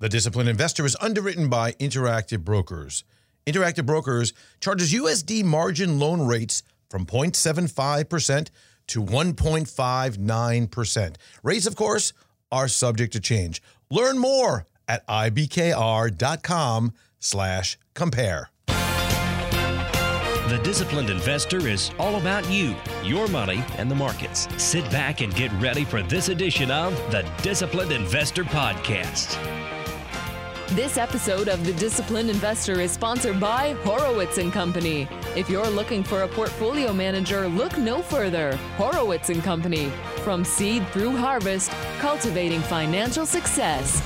The Disciplined Investor is underwritten by Interactive Brokers. Interactive Brokers charges USD margin loan rates from 0.75% to 1.59%. Rates, of course, are subject to change. Learn more at ibkr.com slash compare. The Disciplined Investor is all about you, your money, and the markets. Sit back and get ready for this edition of the Disciplined Investor Podcast. This episode of The Disciplined Investor is sponsored by Horowitz and Company. If you're looking for a portfolio manager, look no further. Horowitz and Company. From seed through harvest, cultivating financial success.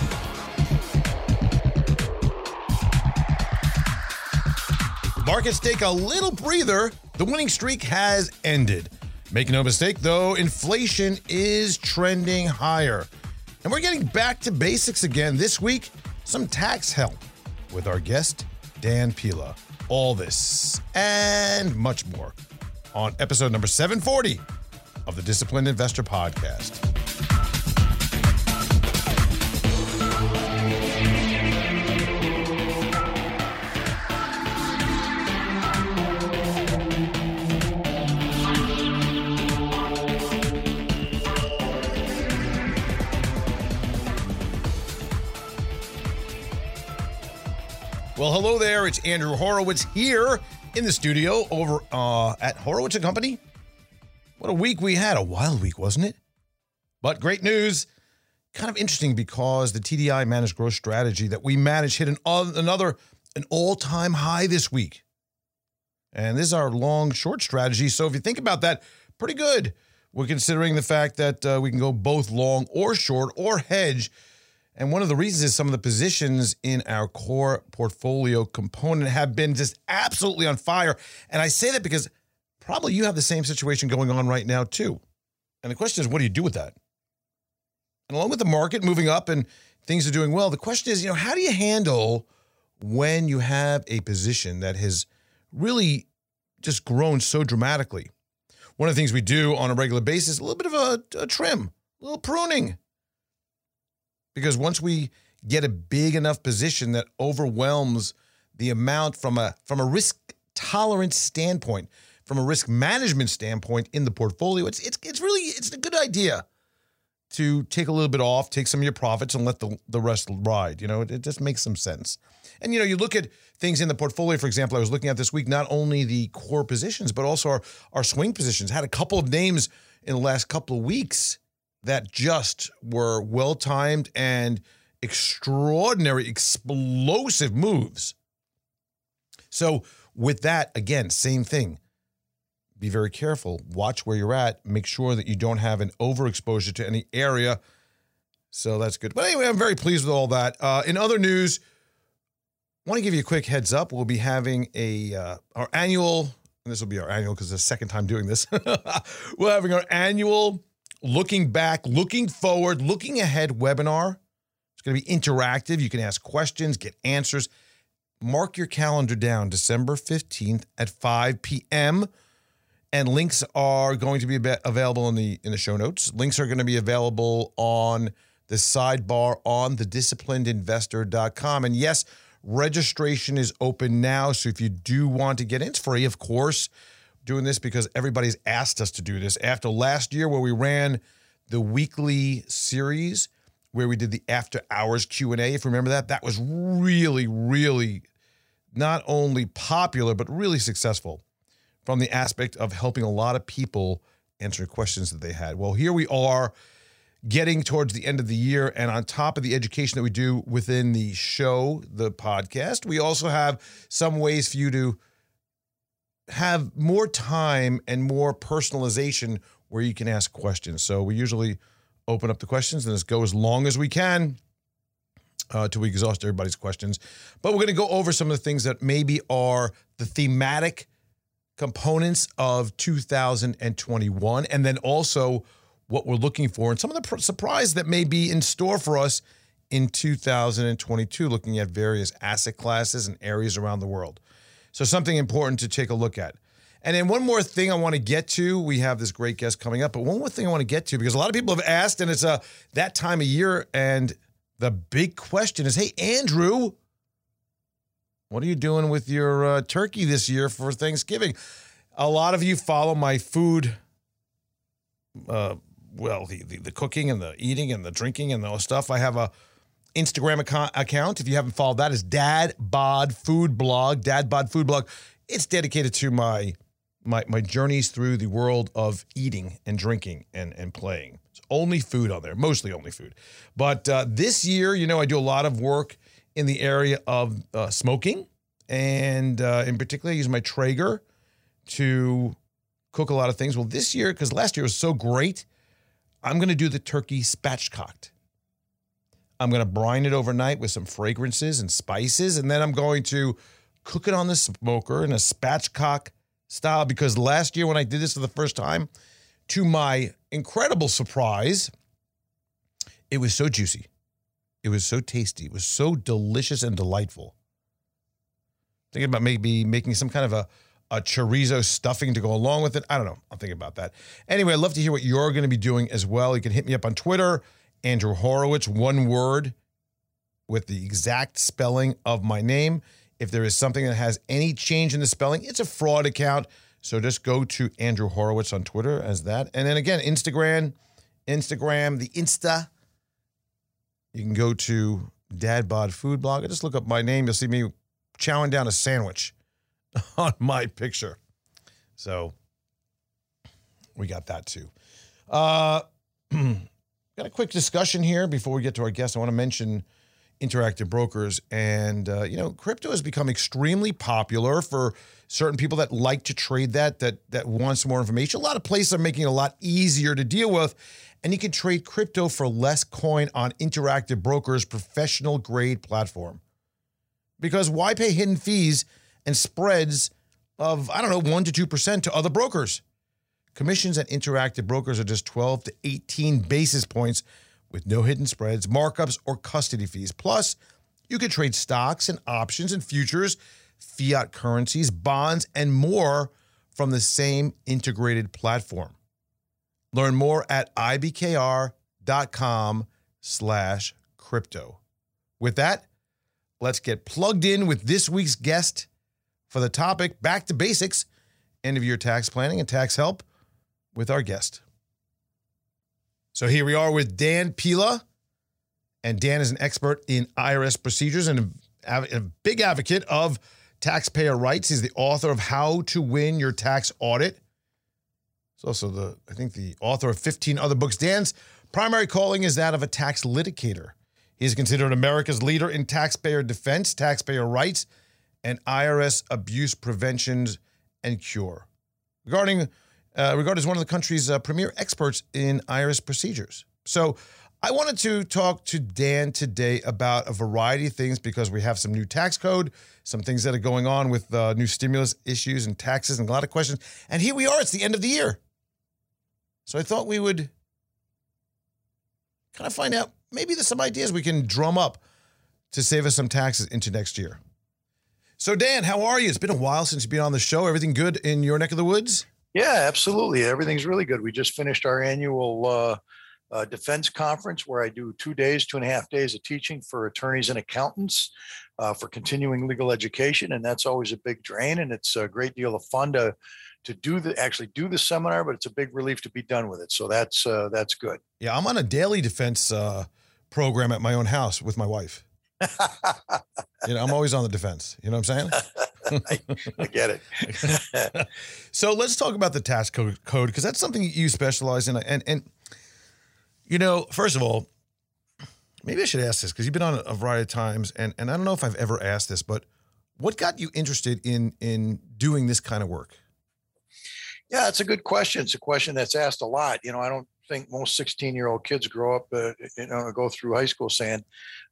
Markets take a little breather. The winning streak has ended. Make no mistake, though, inflation is trending higher. And we're getting back to basics again this week some tax help with our guest, Dan Pilla. All this and much more on episode number 740 of the Disciplined Investor Podcast. Well, hello there. It's Andrew Horowitz here in the studio over uh, at Horowitz and Company. What a week we had. A wild week, wasn't it? But great news. Kind of interesting because the TDI managed growth strategy that we managed hit an, another an all-time high this week. And this is our long short strategy. So if you think about that, pretty good. We're considering the fact that uh, we can go both long or short or hedge and one of the reasons is some of the positions in our core portfolio component have been just absolutely on fire. And I say that because probably you have the same situation going on right now, too. And the question is, what do you do with that? And along with the market moving up and things are doing well, the question is, you know, how do you handle when you have a position that has really just grown so dramatically? One of the things we do on a regular basis, a little bit of a, a trim, a little pruning because once we get a big enough position that overwhelms the amount from a from a risk tolerance standpoint, from a risk management standpoint in the portfolio, it's it's it's really it's a good idea to take a little bit off, take some of your profits, and let the the rest ride. You know, it, it just makes some sense. And you know, you look at things in the portfolio. For example, I was looking at this week not only the core positions, but also our our swing positions. Had a couple of names in the last couple of weeks that just were well timed and extraordinary, explosive moves. So, with that, again, same thing. Be very careful. Watch where you're at. Make sure that you don't have an overexposure to any area. So that's good. But anyway, I'm very pleased with all that. Uh, in other news, want to give you a quick heads up. We'll be having a uh, our annual, and this will be our annual because it's the second time doing this. We're having our annual looking back, looking forward, looking ahead webinar. It's going to be interactive. You can ask questions, get answers. Mark your calendar down December 15th at 5 p.m. And links are going to be available in the in the show notes. Links are going to be available on the sidebar on the disciplinedinvestor.com. And yes, registration is open now. So if you do want to get in, it's free, of course doing this because everybody's asked us to do this. After last year where we ran the weekly series where we did the after hours Q&A, if you remember that, that was really really not only popular but really successful from the aspect of helping a lot of people answer questions that they had. Well, here we are getting towards the end of the year and on top of the education that we do within the show, the podcast, we also have some ways for you to have more time and more personalization where you can ask questions. So we usually open up the questions and let's go as long as we can uh, till we exhaust everybody's questions. But we're going to go over some of the things that maybe are the thematic components of 2021 and then also what we're looking for and some of the pr- surprise that may be in store for us in 2022 looking at various asset classes and areas around the world. So something important to take a look at. And then one more thing I want to get to. We have this great guest coming up, but one more thing I want to get to because a lot of people have asked, and it's uh, that time of year, and the big question is hey, Andrew, what are you doing with your uh, turkey this year for Thanksgiving? A lot of you follow my food, uh, well, the, the, the cooking and the eating and the drinking and the stuff. I have a Instagram account. If you haven't followed that, is Dad Bod Food Blog. Dad Bod Food Blog. It's dedicated to my my my journeys through the world of eating and drinking and and playing. It's only food on there, mostly only food. But uh, this year, you know, I do a lot of work in the area of uh, smoking, and uh, in particular, I use my Traeger to cook a lot of things. Well, this year, because last year was so great, I'm going to do the turkey spatchcocked. I'm going to brine it overnight with some fragrances and spices, and then I'm going to cook it on the smoker in a spatchcock style. Because last year, when I did this for the first time, to my incredible surprise, it was so juicy. It was so tasty. It was so delicious and delightful. Thinking about maybe making some kind of a, a chorizo stuffing to go along with it. I don't know. I'm thinking about that. Anyway, I'd love to hear what you're going to be doing as well. You can hit me up on Twitter, Andrew Horowitz, one word with the exact spelling of my name. If there is something that has any change in the spelling, it's a fraud account. So just go to Andrew Horowitz on Twitter as that. And then again, Instagram, Instagram, the Insta. You can go to Dad Bod Food Blog. Just look up my name. You'll see me chowing down a sandwich on my picture. So we got that too. Uh, got a quick discussion here before we get to our guest. I want to mention interactive brokers. And, uh, you know, crypto has become extremely popular for certain people that like to trade that, that, that want some more information. A lot of places are making it a lot easier to deal with. And you can trade crypto for less coin on Interactive Brokers' professional grade platform. Because why pay hidden fees and spreads of, I don't know, 1% to 2% to other brokers? Commissions at Interactive Brokers are just 12 to 18 basis points with no hidden spreads, markups, or custody fees. Plus, you can trade stocks and options and futures, fiat currencies, bonds, and more from the same integrated platform. Learn more at ibkr.com slash crypto. With that, let's get plugged in with this week's guest for the topic Back to Basics, end of year tax planning and tax help with our guest. So here we are with Dan Pilla. And Dan is an expert in IRS procedures and a, a big advocate of taxpayer rights. He's the author of How to Win Your Tax Audit. He's also the, I think, the author of 15 other books. Dan's primary calling is that of a tax litigator. He is considered America's leader in taxpayer defense, taxpayer rights, and IRS abuse prevention and cure. Regarding uh, regarded as one of the country's uh, premier experts in IRS procedures. So I wanted to talk to Dan today about a variety of things because we have some new tax code, some things that are going on with uh, new stimulus issues and taxes, and a lot of questions. And here we are, it's the end of the year. So I thought we would kind of find out maybe there's some ideas we can drum up to save us some taxes into next year. So, Dan, how are you? It's been a while since you've been on the show. Everything good in your neck of the woods? Yeah, absolutely. Everything's really good. We just finished our annual uh, uh, defense conference where I do two days, two and a half days of teaching for attorneys and accountants uh, for continuing legal education, and that's always a big drain. And it's a great deal of fun to to do the actually do the seminar, but it's a big relief to be done with it. So that's uh, that's good. Yeah, I'm on a daily defense uh, program at my own house with my wife. you know, I'm always on the defense. You know what I'm saying? I, I, get it. so let's talk about the tax code because that's something you specialize in. And and you know, first of all, maybe I should ask this because you've been on a variety of times, and and I don't know if I've ever asked this, but what got you interested in in doing this kind of work? Yeah, it's a good question. It's a question that's asked a lot. You know, I don't think most 16 year old kids grow up, uh, you know, go through high school saying,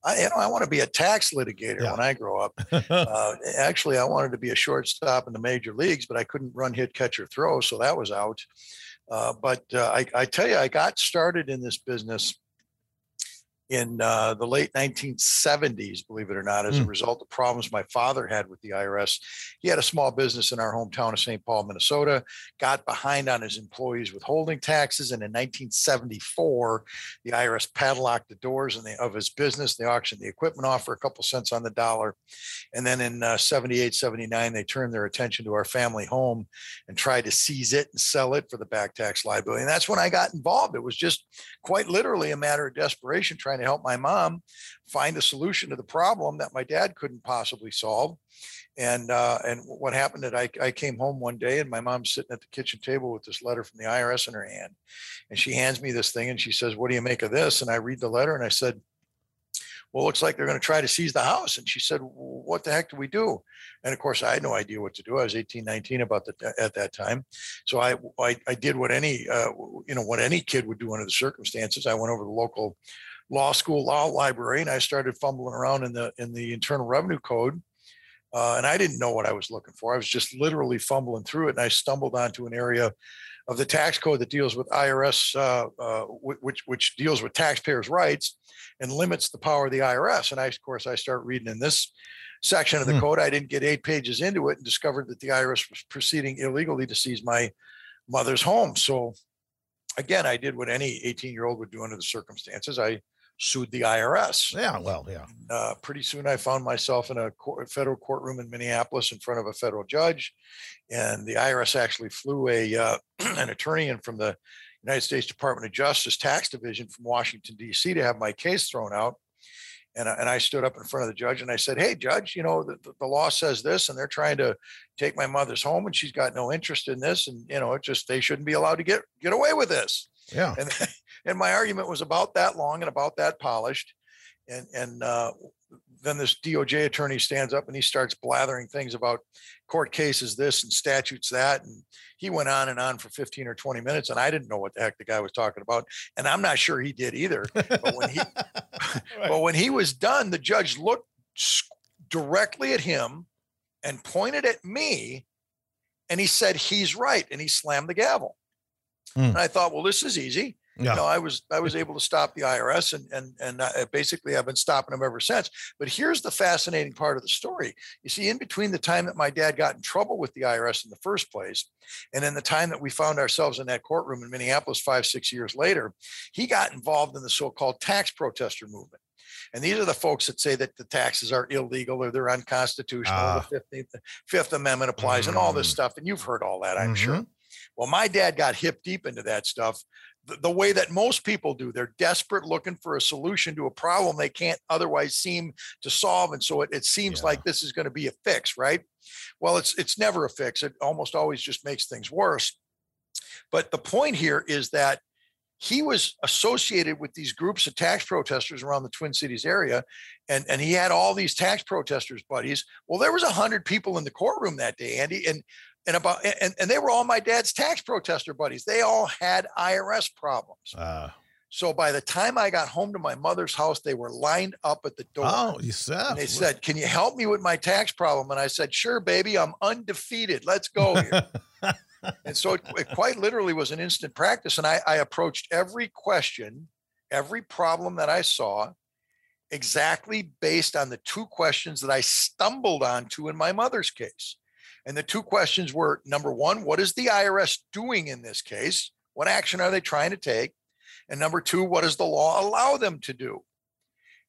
I, you know, I want to be a tax litigator yeah. when I grow up. uh, actually, I wanted to be a shortstop in the major leagues, but I couldn't run, hit, catch, or throw, so that was out. Uh, but uh, I, I, tell you, I got started in this business in uh, the late 1970s, believe it or not, as a Mm. result of problems my father had with the IRS. He had a small business in our hometown of St. Paul, Minnesota, got behind on his employees withholding taxes. And in 1974, the IRS padlocked the doors in the, of his business. They auctioned the equipment off for a couple cents on the dollar. And then in uh, 78, 79, they turned their attention to our family home and tried to seize it and sell it for the back tax liability. And that's when I got involved. It was just quite literally a matter of desperation trying to help my mom find a solution to the problem that my dad couldn't possibly solve. And uh, and what happened that I, I came home one day and my mom's sitting at the kitchen table with this letter from the IRS in her hand. And she hands me this thing and she says, What do you make of this? And I read the letter and I said, well, looks like they're going to try to seize the house. And she said, what the heck do we do? And of course, I had no idea what to do. I was 18, 19 about the, at that time. So I, I, I did what any, uh, you know, what any kid would do under the circumstances. I went over to the local law school law library and I started fumbling around in the, in the internal revenue code. Uh, and I didn't know what I was looking for. I was just literally fumbling through it. And I stumbled onto an area of the tax code that deals with IRS, uh, uh, which which deals with taxpayers' rights and limits the power of the IRS. And I, of course, I start reading in this section of the Hmm. code. I didn't get eight pages into it and discovered that the IRS was proceeding illegally to seize my mother's home. So again, I did what any 18 year old would do under the circumstances. I sued the IRS. Yeah, well, yeah. Uh, pretty soon, I found myself in a court, federal courtroom in Minneapolis in front of a federal judge, and the IRS actually flew a uh, an attorney in from the United States Department of Justice Tax Division from Washington D.C. to have my case thrown out. And I, and I stood up in front of the judge and I said, "Hey, judge, you know the, the- law says this, and they're trying to take my mother's home, and she's got no interest in this, and you know it just they shouldn't be allowed to get get away with this." Yeah. and and my argument was about that long and about that polished. And and uh, then this DOJ attorney stands up and he starts blathering things about court cases this and statutes that. And he went on and on for 15 or 20 minutes and I didn't know what the heck the guy was talking about. And I'm not sure he did either. But when he but when he was done the judge looked directly at him and pointed at me. And he said he's right. And he slammed the gavel. Hmm. and I thought well this is easy yeah. you know, I was I was able to stop the IRS, and and and uh, basically I've been stopping them ever since. But here's the fascinating part of the story. You see, in between the time that my dad got in trouble with the IRS in the first place, and then the time that we found ourselves in that courtroom in Minneapolis five six years later, he got involved in the so-called tax protester movement. And these are the folks that say that the taxes are illegal or they're unconstitutional. Ah. the Fifth, Fifth Amendment applies, and all this Mm. stuff. And you've heard all that, I'm Mhm. sure. Well, my dad got hip deep into that stuff the, the way that most people do. They're desperate looking for a solution to a problem they can't otherwise seem to solve. And so it, it seems Yeah. like this is going to be a fix, right? Well, it's it's never a fix. It almost always just makes things worse. But the point here is that he was associated with these groups of tax protesters around the Twin Cities area, and, and he had all these tax protesters buddies. Well, there was a hundred people in the courtroom that day, Andy, and and about and, and they were all my dad's tax protester buddies. They all had IRS problems. Uh, So by the time I got home to my mother's house, they were lined up at the door. oh, you said. And they said, Can you help me with my tax problem? And I said, Sure, baby, I'm undefeated. Let's go here. and so it, it quite literally was an instant practice. And I, I approached every question, every problem that I saw exactly based on the two questions that I stumbled onto in my mother's case. And the two questions were number one, what is the IRS doing in this case? What action are they trying to take? And number two, what does the law allow them to do?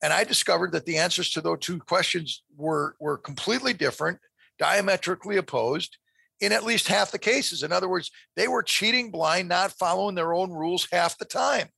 And I discovered that the answers to those two questions were, were completely different, diametrically opposed in at least half the cases. In other words, they were cheating blind, not following their own rules half the time.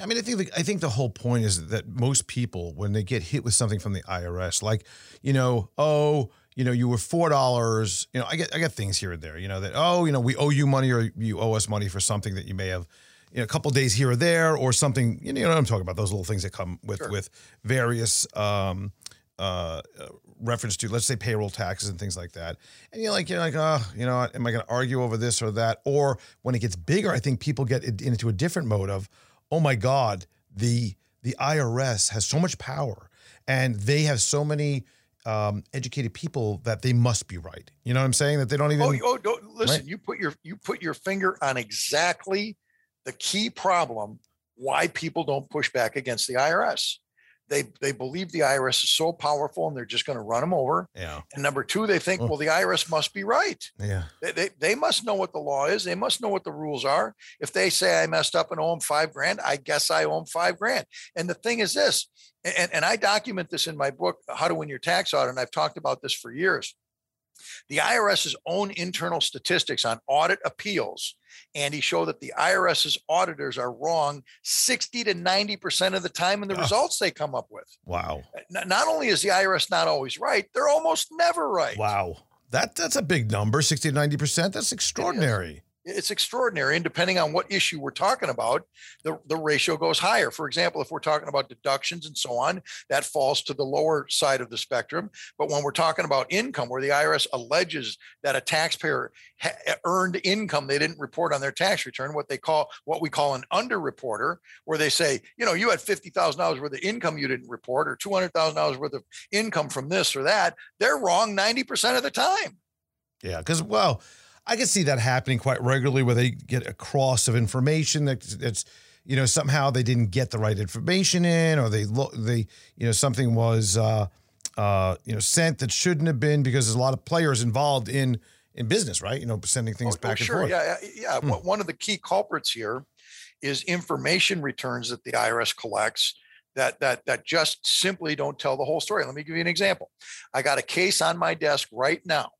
I mean, I think the, I think the whole point is that most people, when they get hit with something from the IRS, like you know, oh, you know, you were four dollars. You know, I get I get things here and there. You know that oh, you know, we owe you money or you owe us money for something that you may have, you know, a couple days here or there or something. You know, you know what I'm talking about? Those little things that come with Sure. with various um, uh, uh, reference to, let's say, payroll taxes and things like that. And you're like, you're like, oh, you know, am I going to argue over this or that? Or when it gets bigger, I think people get into a different mode of, oh my God, the the IRS has so much power and they have so many um, educated people that they must be right. You know what I'm saying? That they don't even. Oh, oh don't, listen, Right. you put your you put your finger on exactly the key problem why people don't push back against the IRS. They they believe the IRS is so powerful and they're just going to run them over. Yeah. And number two, they think, Oh. well, the IRS must be right. Yeah. They, they, they must know what the law is. They must know what the rules are. If they say I messed up and owe them five grand, I guess I owe them five grand. And the thing is this, and, and I document this in my book, How to Win Your Tax Audit, and I've talked about this for years. The IRS's own internal statistics on audit appeals, Andy, show that the IRS's auditors are wrong 60 to 90% of the time in the Oh. results they come up with. Wow. Uh, n- Not only is the IRS not always right, they're almost never right. Wow. That that's a big number, 60 to 90%. That's extraordinary. It's extraordinary. And depending on what issue we're talking about, the, the ratio goes higher. For example, if we're talking about deductions and so on, that falls to the lower side of the spectrum. But when we're talking about income, where the IRS alleges that a taxpayer ha- earned income they didn't report on their tax return, what they call what we call an underreporter, where they say, you know, you had fifty thousand dollars worth of income you didn't report, or two hundred thousand dollars worth of income from this or that, they're wrong ninety percent of the time. Yeah, because well, I can see that happening quite regularly where they get a cross of information that that's you know somehow they didn't get the right information in or they look they you know something was uh uh you know sent that shouldn't have been because there's a lot of players involved in in business, right? You know, sending things Oh, oh, back and forth. Yeah, yeah. yeah. Hmm. One of the key culprits here is information returns that the IRS collects that that that just simply don't tell the whole story. Let me give you an example. I got a case on my desk right now.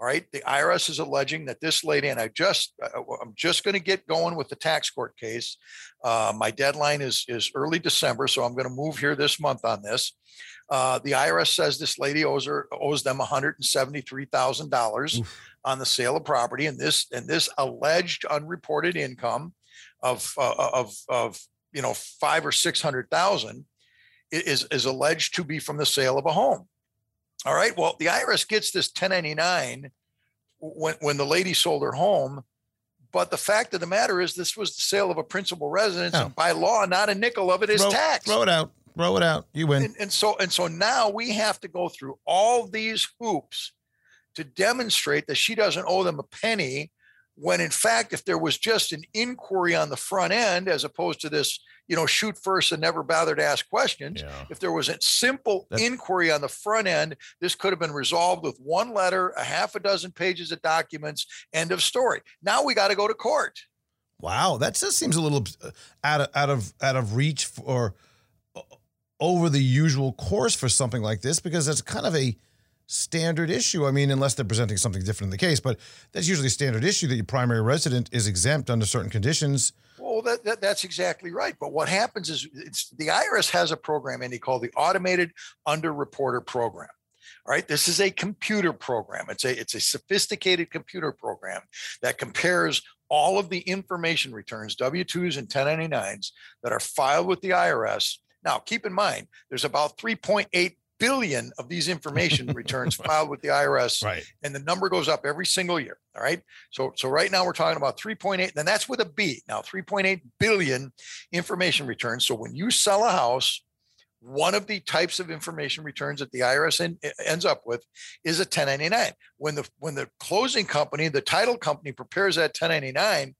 All right, the IRS is alleging that this lady, and I just uh, I'm just going to get going with the tax court case. Uh, my deadline is is early December, so I'm going to move here this month on this. Uh, the IRS says this lady owes her owes them 173 thousand dollars on the sale of property, and this and this alleged unreported income of uh, of of you know five or six hundred thousand is is alleged to be from the sale of a home. All right. Well, the IRS gets this 1099 when when the lady sold her home. But the fact of the matter is, this was the sale of a principal residence, Oh. and by law, not a nickel of it is throw, taxed. throw it out. Throw it out. You win. And, and so and so now we have to go through all these hoops to demonstrate that she doesn't owe them a penny when in fact if there was just an inquiry on the front end as opposed to this you know shoot first and never bother to ask questions. Yeah. if there was a simple That's- inquiry on the front end this could have been resolved with one letter a half a dozen pages of documents end of story. Now we got to go to court. Wow, that just seems a little uh, out of out of out of reach for uh, over the usual course for something like this because that's kind of a standard issue. I mean, unless they're presenting something different in the case, but that's usually a standard issue that your primary resident is exempt under certain conditions. Well, that, that that's exactly right. But what happens is the IRS has a program, Andy, called the Automated Underreporter Program. All right, this is a computer program. It's a it's a sophisticated computer program that compares all of the information returns, W-2s and 1099s that are filed with the IRS. Now, keep in mind, there's about 3.8 billion of these information returns filed with the IRS Right. and the number goes up every single year. All right. So so right now we're talking about 3.8, and that's with a B. Now 3.8 billion information returns. So when you sell a house, one of the types of information returns that the IRS en- ends up with is a 1099. When the when the closing company, the title company prepares that 1099,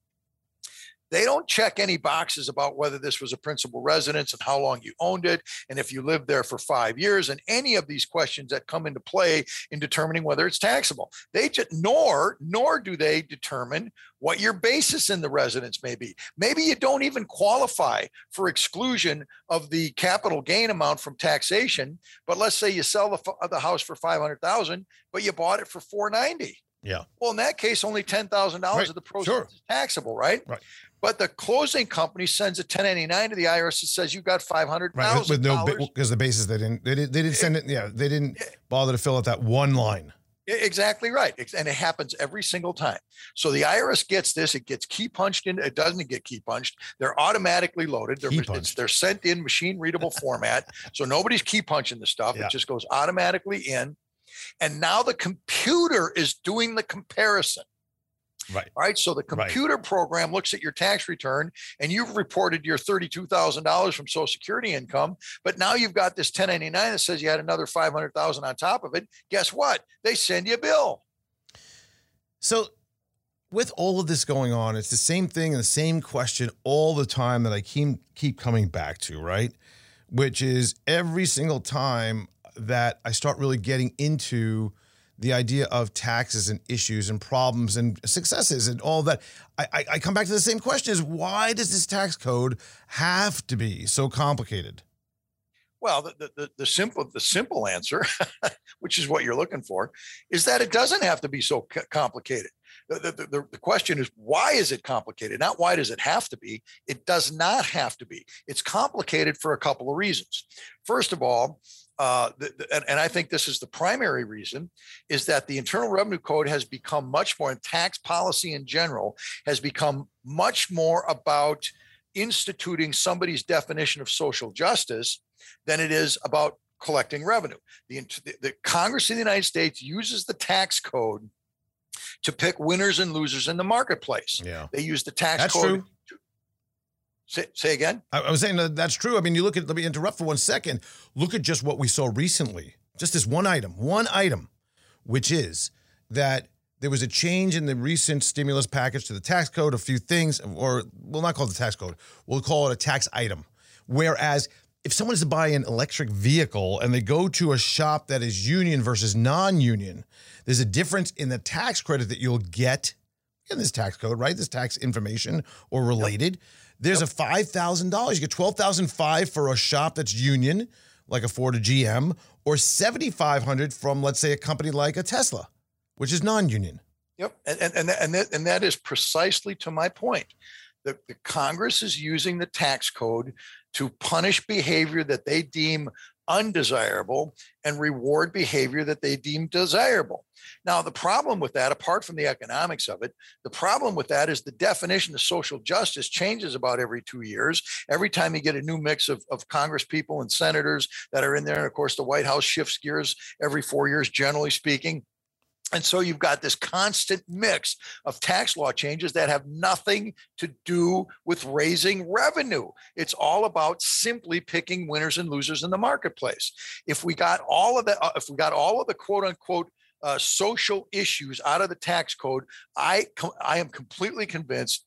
they don't check any boxes about whether this was a principal residence and how long you owned it and if you lived there for five years and any of these questions that come into play in determining whether it's taxable. They just nor nor do they determine what your basis in the residence may be. Maybe you don't even qualify for exclusion of the capital gain amount from taxation, but let's say you sell the, the house for 500,000 but you bought it for 490. Yeah. Well, in that case, only ten thousand dollars of the proceeds sure. is taxable, right? Right. But the closing company sends a 1099 to the IRS that says you got five hundred Right. With, no because the basis they didn't they didn't they didn't send it. Yeah, they didn't bother to fill out that one line. Exactly right. And it happens every single time. So the IRS gets this, it gets key punched in, it doesn't get key punched. They're automatically loaded. They're, it's- they're sent in machine readable format. So nobody's key punching the stuff. Yeah. It just goes automatically in. And now the computer is doing the comparison. Right. Right. So the Right. computer program looks at your tax return and you've reported your $32,000 from social security income, but now you've got this 1099 that says you had another 500,000 on top of it. Guess what? They send you a bill. So with all of this going on, it's the same thing and the same question all the time that I keep keep coming back to, right? Which is every single time that I start really getting into the idea of taxes and issues and problems and successes and all that, I, I, I come back to the same question: is why does this tax code have to be so complicated? Well, the, the, the, simple the simple answer, which is what you're looking for, is that it doesn't have to be so complicated. The, the, the, question is why is it complicated? Not why does it have to be? It does not have to be. It's complicated for a couple of reasons. First of all, uh, and, and, I think this is the primary reason, is that the Internal Revenue Code has become much more, and tax policy in general has become much more about instituting somebody's definition of social justice than it is about collecting revenue. The, the, Congress in the United States uses the tax code to pick winners and losers in the marketplace. Yeah. They use the tax That's code. True. Say, say again? I, I was saying that that's true. I mean, you look at, let me interrupt for one second. Look at just what we saw recently, just this one item, one item, which is that there was a change in the recent stimulus package to the tax code, a few things, or we'll not call it the tax code, we'll call it a tax item. Whereas if someone is to buy an electric vehicle and they go to a shop that is union versus non-union, there's a difference in the tax credit that you'll get in this tax code, right? This tax information or related. Yep. There's yep. a five thousand dollars. You get twelve thousand five for a shop that's union, like a Ford or GM, or seventy five hundred from let's say a company like a Tesla, which is non-union. Yep, and and and and that, and that is precisely to my point. The, the Congress is using the tax code to punish behavior that they deem undesirable and reward behavior that they deem desirable. Now, the problem with that, apart from the economics of it, the problem with that is the definition of social justice changes about every two years. Every time you get a new mix of, of Congress people and senators that are in there, and of course, the White House shifts gears every four years, generally speaking. And so you've got this constant mix of tax law changes that have nothing to do with raising revenue. It's all about simply picking winners and losers in the marketplace. If we got all of the, uh, if we got all of the quote unquote uh, social issues out of the tax code, I I am completely convinced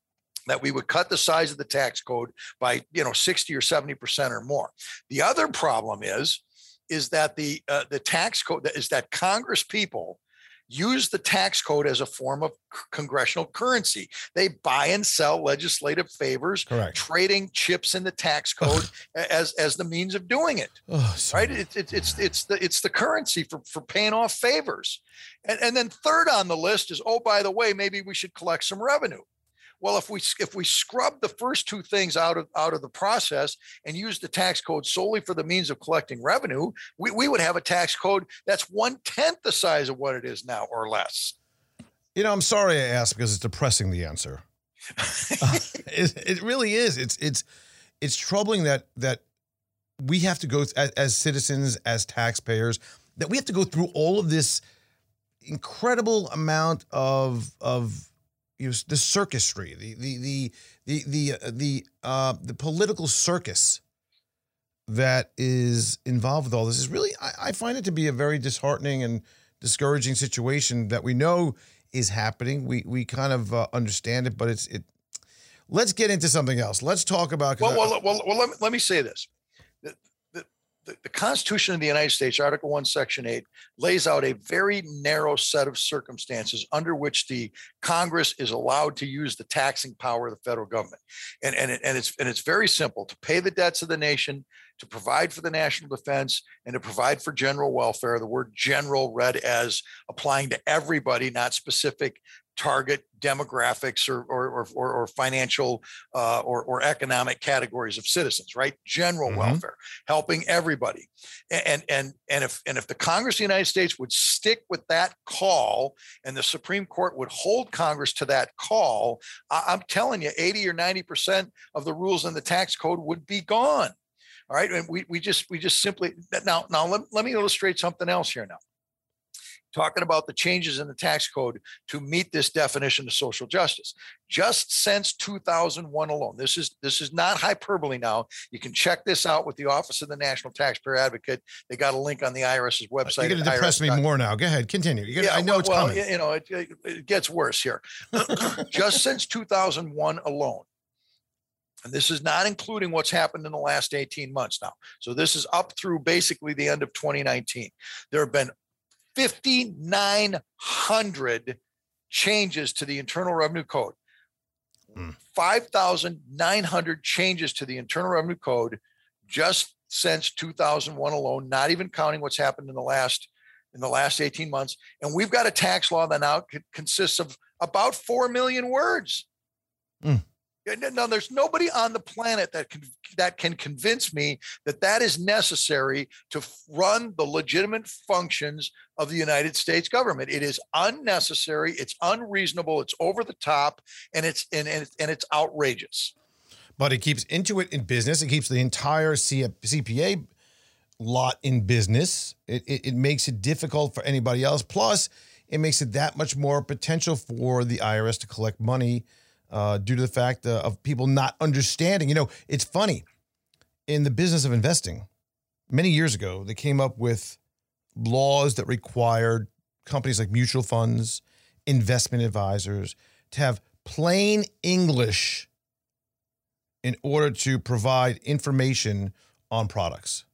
that we would cut the size of the tax code by you know 60 or 70 percent or more. The other problem is is that the uh, the tax code is that Congress people use the tax code as a form of congressional currency. They buy and sell legislative favors, Correct. trading chips in the tax code as as the means of doing it. Oh, right? It, it, it's it's the it's the currency for for paying off favors. And and then third on the list is oh by the way maybe we should collect some revenue. Well, if we if we scrub the first two things out of out of the process and use the tax code solely for the means of collecting revenue, we, we would have a tax code that's one tenth the size of what it is now or less. You know, I'm sorry I asked because it's depressing the answer. uh, it, it really is. It's it's it's troubling that that we have to go as, as citizens, as taxpayers, that we have to go through all of this incredible amount of of you know, the circusry, the the the the the uh, the, uh, the political circus that is involved with all this is really I, I, find it to be a very disheartening and discouraging situation that we know is happening. We we kind of uh, understand it, but it's it. Let's get into something else. Let's talk about. Well, well, well, well, let me, let me say this the, the, Constitution of the United States, Article 1, Section 8, lays out a very narrow set of circumstances under which the Congress is allowed to use the taxing power of the federal government. And, and, it, and, it's, and it's very simple to pay the debts of the nation, to provide for the national defense, and to provide for general welfare. The word general read as applying to everybody, not specific target demographics or or or, or financial uh, or or economic categories of citizens, right? General mm-hmm. welfare, helping everybody, and and and if and if the Congress of the United States would stick with that call, and the Supreme Court would hold Congress to that call, I, I'm telling you, eighty or ninety percent of the rules in the tax code would be gone. All right, and we we just we just simply now now let, let me illustrate something else here now talking about the changes in the tax code to meet this definition of social justice just since 2001 alone this is this is not hyperbole now you can check this out with the office of the national taxpayer advocate they got a link on the irs's website You're going to depress me more now. Go ahead, continue. You're gonna, yeah, I know well, it's well, coming. you know it, it gets worse here just since 2001 alone and this is not including what's happened in the last 18 months now. So this is up through basically the end of 2019. There have been 5,900 changes to the Internal Revenue Code. Mm. 5,900 changes to the Internal Revenue Code just since 2001 alone, not even counting what's happened in the last in the last 18 months. And we've got a tax law that now consists of about 4 million words. Mm. No, there's nobody on the planet that can that can convince me that that is necessary to run the legitimate functions of the United States government. It is unnecessary. It's unreasonable. It's over the top, and it's and and, and it's outrageous. but it keeps Intuit in business. It keeps the entire CPA lot in business. It, it, it makes it difficult for anybody else. Plus, it makes it that much more potential for the IRS to collect money uh, due to the fact uh, of people not understanding. You know, it's funny in the business of investing. Many years ago, they came up with laws that required companies like mutual funds, investment advisors to have plain English in order to provide information on products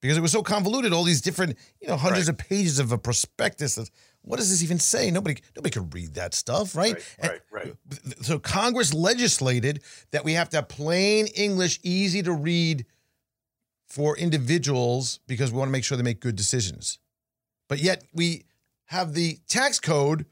because it was so convoluted all these different you know hundreds of pages of a prospectus what does this even say? Nobody nobody could read that stuff right, And right, right. so congress legislated that we have to have plain english easy to read for individuals because we want to make sure they make good decisions. But yet we have the tax code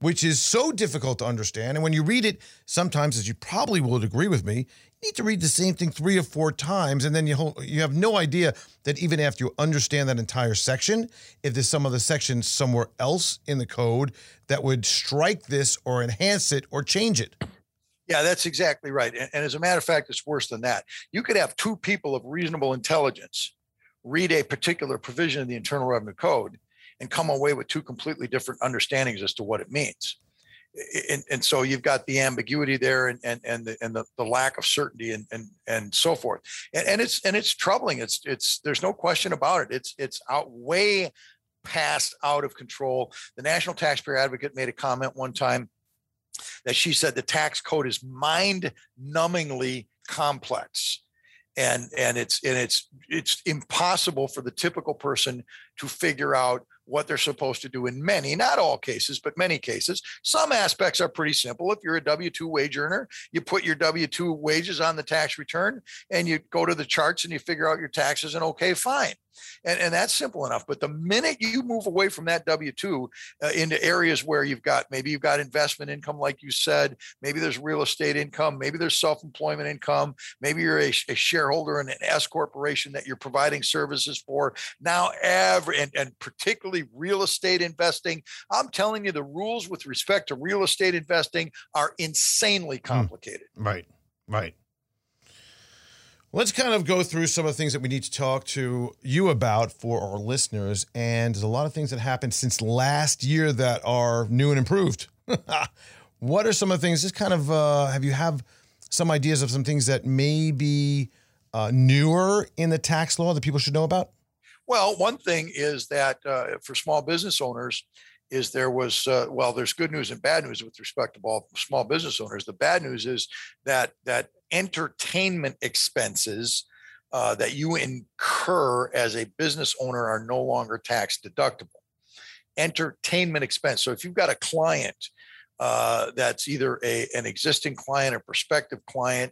which is so difficult to understand. And when you read it, sometimes, as you probably would agree with me, you need to read the same thing three or four times, and then you ho- you have no idea that even after you understand that entire section, if there's some other section somewhere else in the code that would strike this or enhance it or change it. Yeah, that's exactly right. And, and as a matter of fact, it's worse than that. You could have two people of reasonable intelligence read a particular provision of the Internal Revenue Code and come away with two completely different understandings as to what it means. And, and so you've got the ambiguity there and, and, and, the, and the, the lack of certainty and, and, and so forth. And, and it's, and it's troubling. It's, it's, there's no question about it. It's, it's out way past out of control. The National Taxpayer Advocate made a comment one time that she said the tax code is mind numbingly complex and and it's and it's it's impossible for the typical person to figure out what they're supposed to do in many not all cases but many cases. Some aspects are pretty simple. If you're a w2 wage earner you put your w2 wages on the tax return and you go to the charts and you figure out your taxes and okay fine and, and that's simple enough but the minute you move away from that w2 uh, into areas where you've got maybe you've got investment income like you said maybe there's real estate income maybe there's self-employment income maybe you're a, a shareholder in an s corporation that you're providing services for. Now every and, and particularly real estate investing i'm telling you the rules with respect to real estate investing are insanely complicated. Right, right. Let's kind of go through some of the things that we need to talk to you about for our listeners. And there's a lot of things that happened since last year that are new and improved. what are some of the things? Just kind of uh, have you have some ideas of some things that may be uh, newer in the tax law that people should know about? Well, one thing is that uh, for small business owners, is there was uh, well, there's good news and bad news with respect to all small business owners. The bad news is that that entertainment expenses uh, that you incur as a business owner are no longer tax deductible. Entertainment expense. So if you've got a client uh, that's either a, an existing client or prospective client,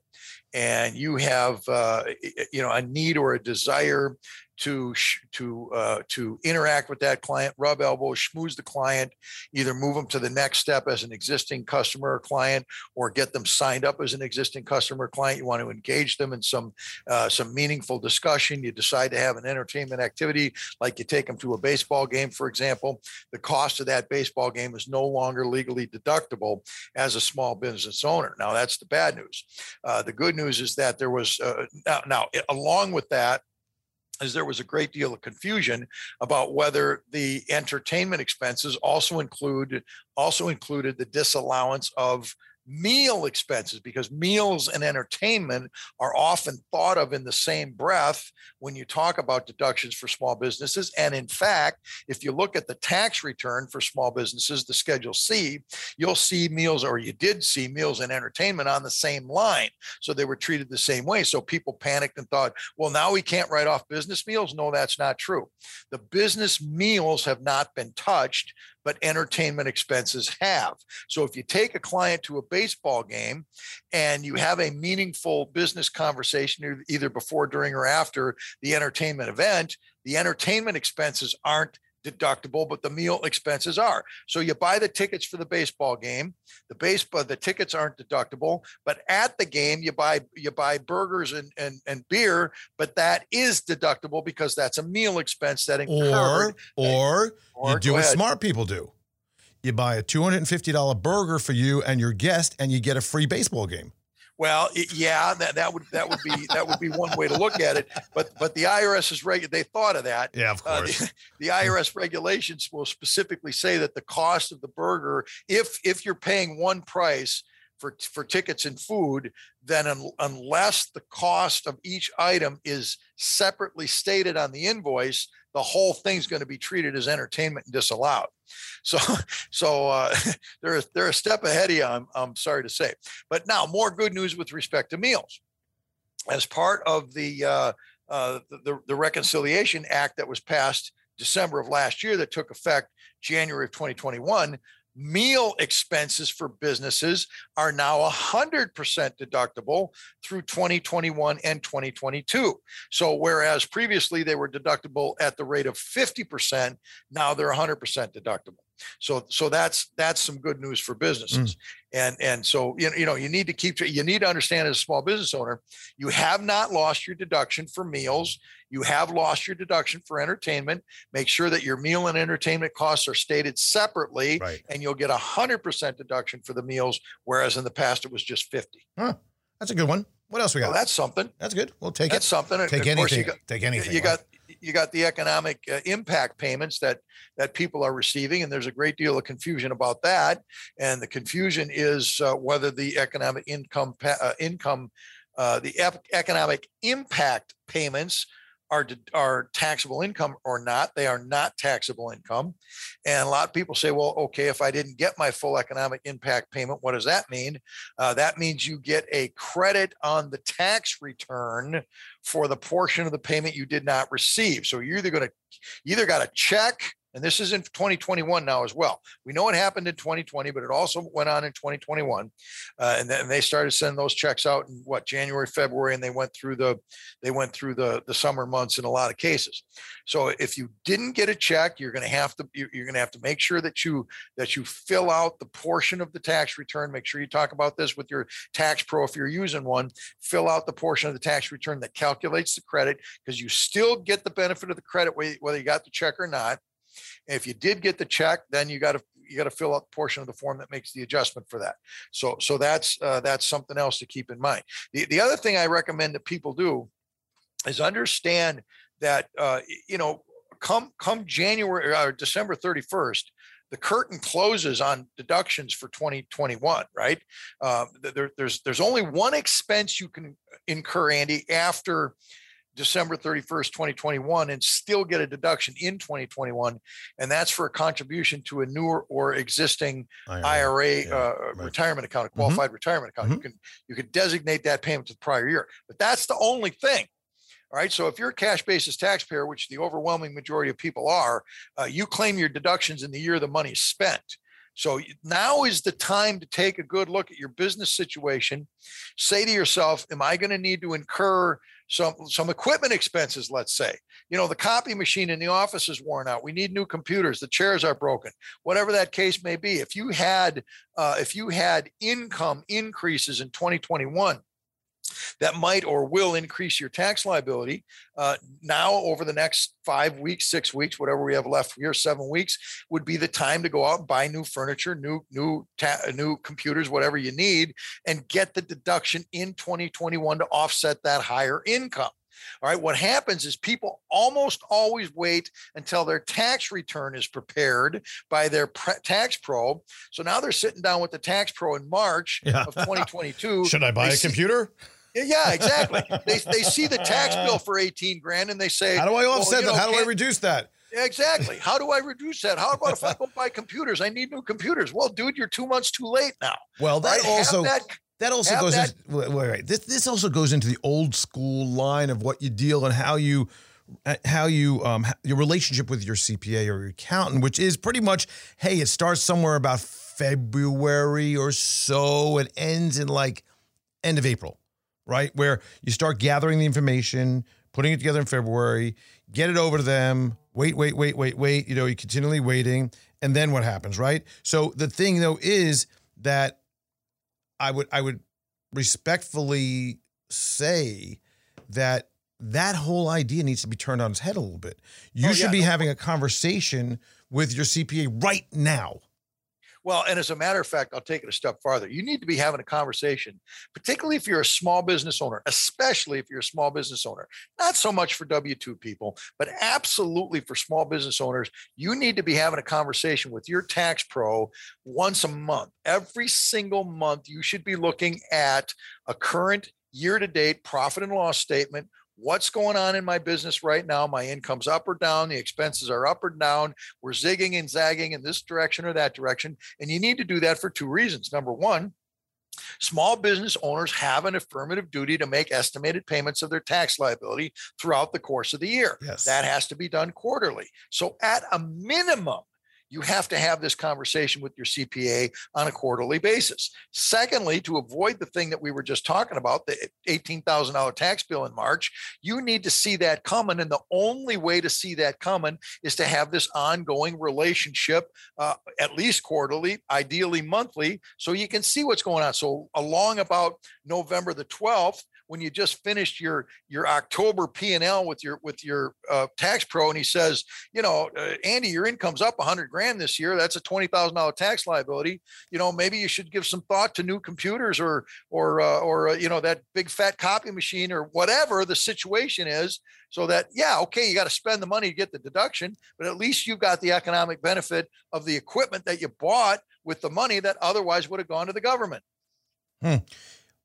and you have uh, you know a need or a desire to to uh, to interact with that client, rub elbows, schmooze the client, either move them to the next step as an existing customer or client, or get them signed up as an existing customer or client. You want to engage them in some uh, some meaningful discussion. You decide to have an entertainment activity, like you take them to a baseball game, for example. The cost of that baseball game is no longer legally deductible as a small business owner. Now that's the bad news. Uh, the good news is that there was uh, now, now along with that is there was a great deal of confusion about whether the entertainment expenses also include also included the disallowance of meal expenses because meals and entertainment are often thought of in the same breath when you talk about deductions for small businesses. And in fact, if you look at the tax return for small businesses, the Schedule C, you'll see meals, or you did see meals and entertainment on the same line. So they were treated the same way. So people panicked and thought, well, now we can't write off business meals. No, that's not true. The business meals have not been touched but entertainment expenses have. So if you take a client to a baseball game and you have a meaningful business conversation either before, during, or after the entertainment event, the entertainment expenses aren't deductible, but the meal expenses are. So you buy the tickets for the baseball game. The baseball the tickets aren't deductible, but at the game you buy you buy burgers and and, and beer, but that is deductible because that's a meal expense that incurred. Or or, or you do what ahead. smart people do. You buy a $250 burger for you and your guest and you get a free baseball game. Well, it, yeah, that, that would that would be that would be one way to look at it. But but the IRS is regu- They thought of that. Yeah, of course. Uh, the, the, IRS regulations will specifically say that the cost of the burger, if if you're paying one price for for tickets and food, then un, unless the cost of each item is separately stated on the invoice, the whole thing's going to be treated as entertainment and disallowed. So, so uh, they're they're a step ahead of you. I'm I'm sorry to say, but now more good news with respect to meals. As part of the uh, uh, the, the Reconciliation Act that was passed December of last year, that took effect January of 2021, meal expenses for businesses are now 100% deductible through 2021 and 2022. So, whereas previously they were deductible at the rate of 50%, now they're 100% deductible. So so that's that's some good news for businesses. Mm. And and so you know, you know you need to keep you need to understand as a small business owner, you have not lost your deduction for meals. You have lost your deduction for entertainment. Make sure that your meal and entertainment costs are stated separately, right. and you'll get a hundred percent deduction for the meals, whereas in the past it was just fifty. Huh. That's a good one. What else we got? Well, that's something. That's good. We'll take that's it. That's something. Take anything. Got, take anything. You got you got the economic uh, impact payments that that people are receiving, and there's a great deal of confusion about that. And the confusion is uh, whether the economic income uh, income uh, the ep- economic impact payments are are taxable income or not. They are not taxable income, and a lot of people say, "Well, okay, if I didn't get my full economic impact payment, what does that mean?" Uh, that means you get a credit on the tax return for the portion of the payment you did not receive. So you're either going to either got a check and this is in 2021 now as well. We know it happened in 2020, but it also went on in 2021, uh, and then they started sending those checks out in what January, February, and they went through the they went through the the summer months in a lot of cases. So if you didn't get a check, you're going to have to you're going to have to make sure that you that you fill out the portion of the tax return. Make sure you talk about this with your tax pro if you're using one. Fill out the portion of the tax return that calculates the credit because you still get the benefit of the credit whether you got the check or not if you did get the check, then you got to you got to fill out the portion of the form that makes the adjustment for that. So so that's uh, that's something else to keep in mind. The the other thing I recommend that people do is understand that uh, you know come come January or uh, December 31st, the curtain closes on deductions for 2021 right uh, there, there's there's only one expense you can incur andy after December 31st, 2021, and still get a deduction in 2021. And that's for a contribution to a newer or existing IRA, IRA yeah, uh, right. retirement account, a mm-hmm. qualified mm-hmm. retirement account. Mm-hmm. You can you can designate that payment to the prior year. But that's the only thing. All right. So if you're a cash basis taxpayer, which the overwhelming majority of people are, uh, you claim your deductions in the year the money is spent. So now is the time to take a good look at your business situation. Say to yourself, Am I going to need to incur some some equipment expenses let's say. You know the copy machine in the office is worn out. We need new computers. The chairs are broken. Whatever that case may be. If you had uh, if you had income increases in 2021 that might or will increase your tax liability. Uh, now, over the next five weeks, six weeks, whatever we have left here, seven weeks, would be the time to go out and buy new furniture, new new ta- new computers, whatever you need, and get the deduction in 2021 to offset that higher income. All right. What happens is people almost always wait until their tax return is prepared by their pre- tax pro. So now they're sitting down with the tax pro in March Yeah. of 2022. Should I buy They a computer? Yeah, exactly. they, they see the tax bill for 18 grand and they say, How do I offset you that? know, How do I reduce that? Exactly. How do I reduce that? How about if I go buy computers? I need new computers. Well, dude, you're two months too late now. Well, that Right? Also that- that also goes that- into, wait, wait, wait. This this also goes into the old school line of what you deal and how you uh, how you um your relationship with your CPA or your accountant, which is pretty much hey, it starts somewhere about February or so and ends in like end of April, right? Where you start gathering the information, putting it together in February, get it over to them, wait, wait, wait, wait, wait. You know, you're continually waiting. And then what happens, right? So the thing though is that I would I would respectfully say that that whole idea needs to be turned on its head a little bit. You Oh, should yeah, be no having a conversation with your CPA right now. Well, and as a matter of fact, I'll take it a step farther. You need to be having a conversation, particularly if you're a small business owner, especially if you're a small business owner. Not so much for W 2 people, but absolutely for small business owners. You need to be having a conversation with your tax pro once a month. Every single month, you should be looking at a current year to date profit and loss statement. What's going on in my business right now? My income's up or down, the expenses are up or down. We're zigging and zagging in this direction or that direction. And you need to do that for two reasons. Number one, small business owners have an affirmative duty to make estimated payments of their tax liability throughout the course of the year. Yes. That has to be done quarterly. So, at a minimum, you have to have this conversation with your CPA on a quarterly basis. Secondly, to avoid the thing that we were just talking about, the $18,000 tax bill in March, you need to see that coming. And the only way to see that coming is to have this ongoing relationship, uh, at least quarterly, ideally monthly, so you can see what's going on. So, along about November the 12th, when you just finished your your October P and L with your with your uh, tax pro, and he says, you know, uh, Andy, your income's up 100 grand this year. That's a twenty thousand dollar tax liability. You know, maybe you should give some thought to new computers or or uh, or uh, you know that big fat copy machine or whatever the situation is. So that yeah, okay, you got to spend the money to get the deduction, but at least you've got the economic benefit of the equipment that you bought with the money that otherwise would have gone to the government.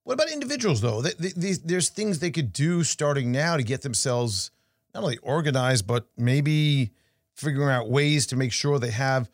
What about individuals though? Th- th- these- There's things they could do starting now to get themselves not only organized, but maybe figuring out ways to make sure they have.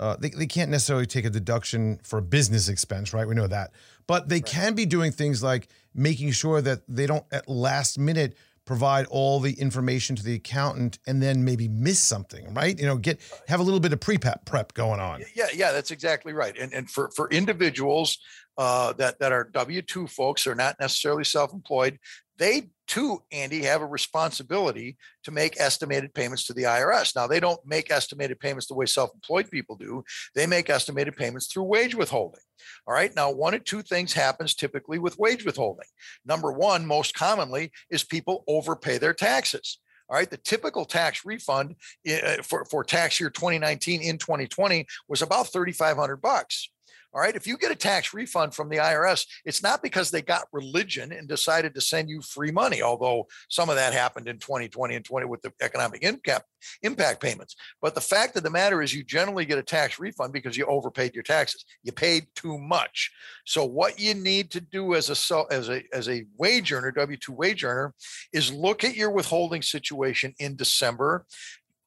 Uh, they, they can't necessarily take a deduction for a business expense, right? We know that. But they can be doing things like making sure that they don't at last minute provide all the information to the accountant and then maybe miss something, right? You know, get have a little bit of pre-prep prep going on. Yeah, yeah, that's exactly right. And and for for individuals uh, that that are W two folks, are not necessarily self employed. They too, Andy, have a responsibility to make estimated payments to the IRS. Now, they don't make estimated payments the way self employed people do. They make estimated payments through wage withholding. All right. Now, one of two things happens typically with wage withholding. Number one, most commonly, is people overpay their taxes. All right, the typical tax refund uh, for, for tax year 2019 in 2020 was about 3,500 bucks. All right, if you get a tax refund from the IRS, it's not because they got religion and decided to send you free money, although some of that happened in 2020 and 20 with the economic impact impact payments. But the fact of the matter is, you generally get a tax refund because you overpaid your taxes. You paid too much. So what you need to do as a as a as a wage earner, W two wage earner, is look at your withholding situation in December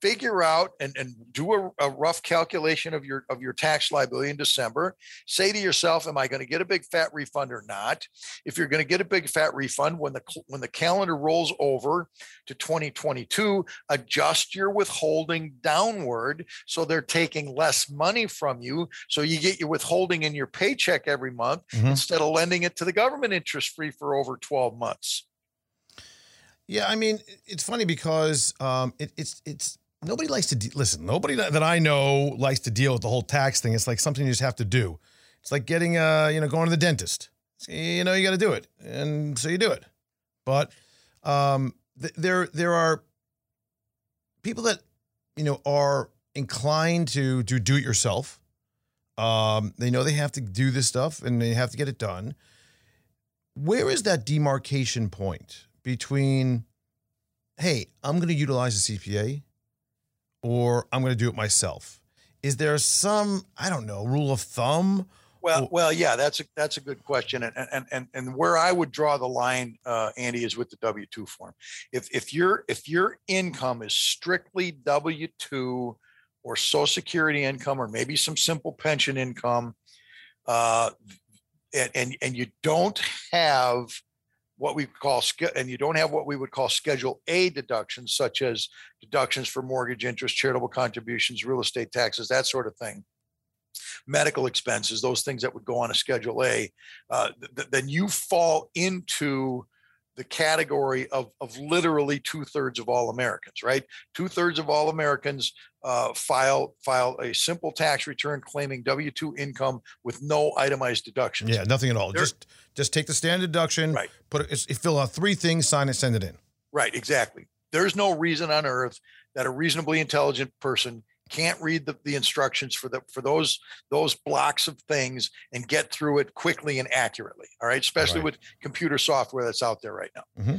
figure out and, and do a, a, rough calculation of your of your tax liability in December. Say to yourself, "Am I going to get a big fat refund or not?" If you're going to get a big fat refund when the when the calendar rolls over to 2022, adjust your withholding downward so they're taking less money from you, so you get your withholding in your paycheck every month Mhm. instead of lending it to the government interest free for over 12 months. Yeah, I mean, it's funny because um, it, it's it's nobody likes to de- listen. Nobody that I know likes to deal with the whole tax thing. It's like something you just have to do. It's like getting uh, you know, going to the dentist. You know, you got to do it, and so you do it. But um, th- there there are people that you know are inclined to do do it yourself. Um, they know they have to do this stuff and they have to get it done. Where is that demarcation point between hey, I'm going to utilize a CPA or I'm going to do it myself? Is there some, I don't know, rule of thumb? Well, well, yeah, that's a that's a good question, and and and and where I would draw the line, uh, Andy, is with the W two form. If if your if your income is strictly W two or Social Security income, or maybe some simple pension income, uh, and and and you don't have what we call and you don't have what we would call schedule a deductions such as deductions for mortgage interest charitable contributions real estate taxes that sort of thing. Medical expenses those things that would go on a schedule a uh, th- then you fall into the category of, of literally two thirds of all Americans, right? Two thirds of all Americans uh, file file a simple tax return claiming W two income with no itemized deductions. Yeah, nothing at all. They're, just just take the standard deduction, right? Put it, fill out three things, sign it, send it in. Right, exactly. There's no reason on earth that a reasonably intelligent person can't read the, the instructions for the for those those blocks of things and get through it quickly and accurately all right especially right. with computer software that's out there right now mm-hmm.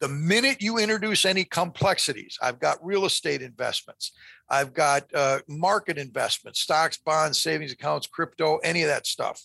the minute you introduce any complexities i've got real estate investments i've got uh, market investments stocks bonds savings accounts crypto any of that stuff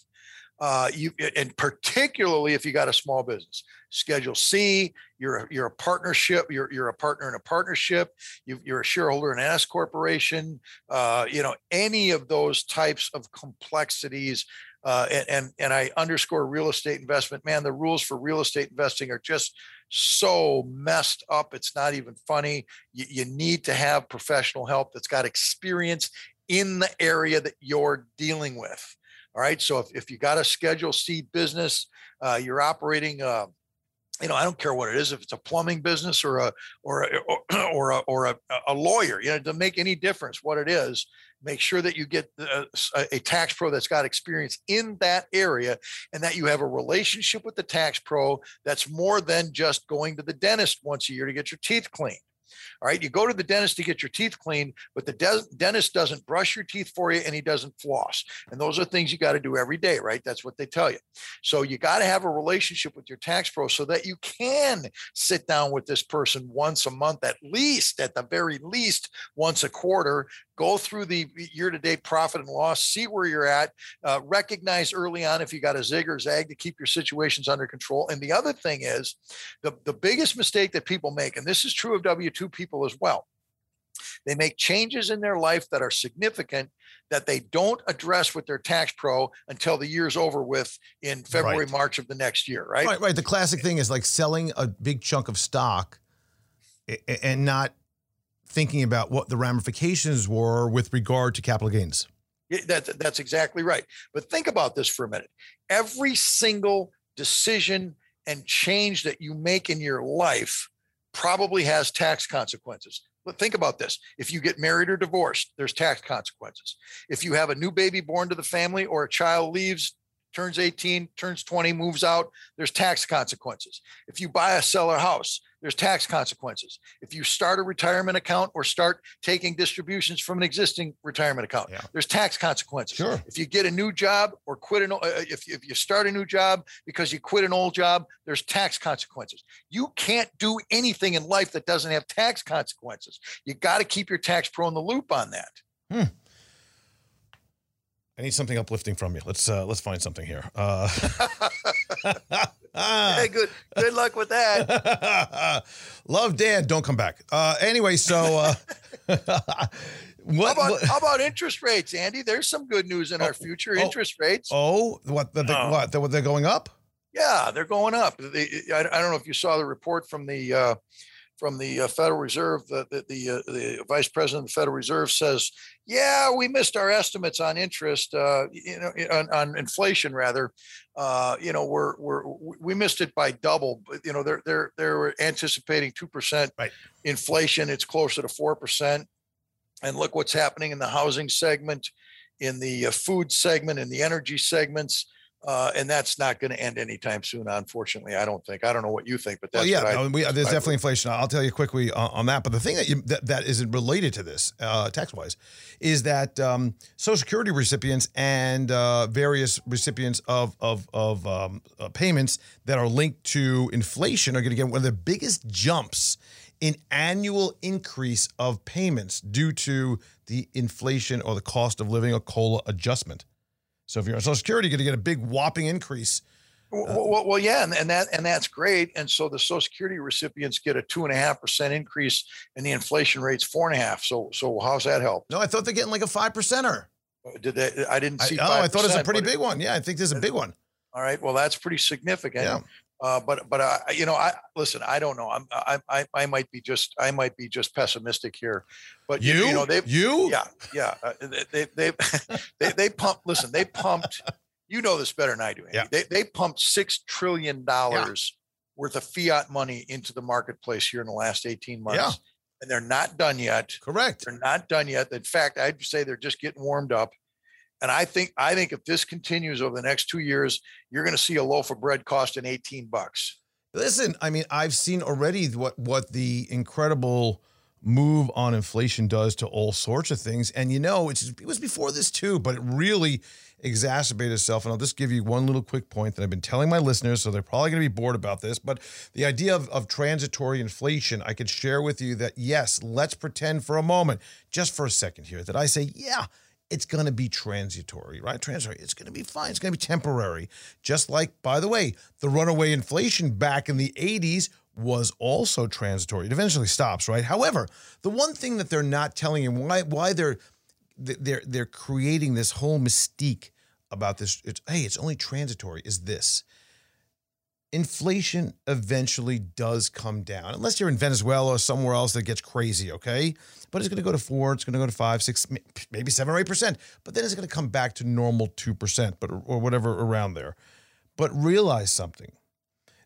uh, you and particularly if you got a small business. Schedule c you're a, you're a partnership you're, you're a partner in a partnership you, are a shareholder in an s corporation uh, you know any of those types of complexities uh, and, and and i underscore real estate investment. Man the rules for real estate investing are just so messed up it's not even funny. You, you need to have professional help that's got experience in the area that you're dealing with all right. So if, if you got a Schedule C business, uh, you're operating, uh, you know, I don't care what it is, if it's a plumbing business or a or a, or a, or a, a lawyer, you know, to make any difference what it is. Make sure that you get a, a tax pro that's got experience in that area, and that you have a relationship with the tax pro that's more than just going to the dentist once a year to get your teeth cleaned. All right. You go to the dentist to get your teeth cleaned, but the de- dentist doesn't brush your teeth for you and he doesn't floss. And those are things you got to do every day, right? That's what they tell you. So you got to have a relationship with your tax pro so that you can sit down with this person once a month, at least, at the very least, once a quarter, go through the year to date profit and loss, see where you're at, uh, recognize early on if you got a zig or zag to keep your situations under control. And the other thing is the, the biggest mistake that people make, and this is true of W 2 people people as well. They make changes in their life that are significant that they don't address with their tax pro until the year's over with in February, right. March of the next year, right? Right, right. The classic thing is like selling a big chunk of stock and not thinking about what the ramifications were with regard to capital gains. That, that's exactly right. But think about this for a minute. Every single decision and change that you make in your life probably has tax consequences. But think about this. If you get married or divorced, there's tax consequences. If you have a new baby born to the family or a child leaves turns 18, turns 20, moves out, there's tax consequences. If you buy a seller house, there's tax consequences. If you start a retirement account or start taking distributions from an existing retirement account, yeah. there's tax consequences. Sure. If you get a new job or quit an, uh, if, if you start a new job because you quit an old job, there's tax consequences. You can't do anything in life that doesn't have tax consequences. You got to keep your tax pro in the loop on that. Hmm. I need something uplifting from you. Let's uh, let's find something here. Uh, hey, good good luck with that. Love Dan. Don't come back. Uh, anyway, so uh, what, how, about, how about interest rates, Andy? There's some good news in oh, our future. Oh, interest rates. Oh, what? The, the, oh. What? They're, they're going up? Yeah, they're going up. They, I, I, don't know if you saw the report from the uh, from the uh, Federal Reserve, the the, the, uh, the, Vice President of the Federal Reserve says, "Yeah, we missed our estimates on interest, uh, you know, on, on inflation rather. Uh, you know, we're we're we missed it by double. But, you know, they're they're they're anticipating two percent inflation. It's closer to four percent. And look what's happening in the housing segment, in the uh, food segment, in the energy segments." Uh, and that's not going to end anytime soon, unfortunately. I don't think. I don't know what you think, but that's well, yeah. No, we, there's I definitely inflation. I'll tell you quickly on, on that. But the thing that, you, that that isn't related to this uh, tax wise is that um, Social Security recipients and uh, various recipients of of of um, uh, payments that are linked to inflation are going to get one of the biggest jumps in annual increase of payments due to the inflation or the cost of living or COLA adjustment. So if you're on Social Security, you're going to get a big whopping increase. Well, uh, well, well, yeah, and, and that and that's great. And so the Social Security recipients get a two and a half percent increase, and the inflation rate's four and a half. So, so how's that help? No, I thought they're getting like a five percenter. Uh, did they? I didn't I, see. oh, I thought it was a pretty big one. Yeah, I think there's a big one. All right. Well, that's pretty significant. Yeah. Uh, but but uh, you know, I listen. I don't know. I'm I I, I might be just I might be just pessimistic here, but you, You, you know they you, yeah yeah uh, they they they they pumped. Listen, they pumped. You know this better than I do. Andy. Yeah. They they pumped six trillion dollars worth of fiat money into the marketplace here in the last eighteen months, Yeah. and they're not done yet. correct. They're not done yet. In fact, I'd say they're just getting warmed up. And I think I think if this continues over the next two years, you're going to see a loaf of bread costing 18 bucks. Listen, I mean, I've seen already what what the incredible move on inflation does to all sorts of things, and you know, it was before this too, but it really exacerbated itself. And I'll just give you one little quick point that I've been telling my listeners, so they're probably going to be bored about this. But the idea of, of transitory inflation, I could share with you that yes, let's pretend for a moment, just for a second here, that I say, yeah, it's going to be transitory, right? Transitory. It's going to be fine. It's going to be temporary. Just like, by the way, the runaway inflation back in the 80s was also transitory. It eventually stops, right? However, the one thing that they're not telling you why why they're they're they're creating this whole mystique about this. It's, hey, it's only transitory. Is this? Inflation eventually does come down, unless you're in Venezuela or somewhere else that gets crazy, okay? But it's going to go to four, it's going to go to five, six, maybe seven or eight percent. But then it's going to come back to normal two percent, but or whatever around there. But realize something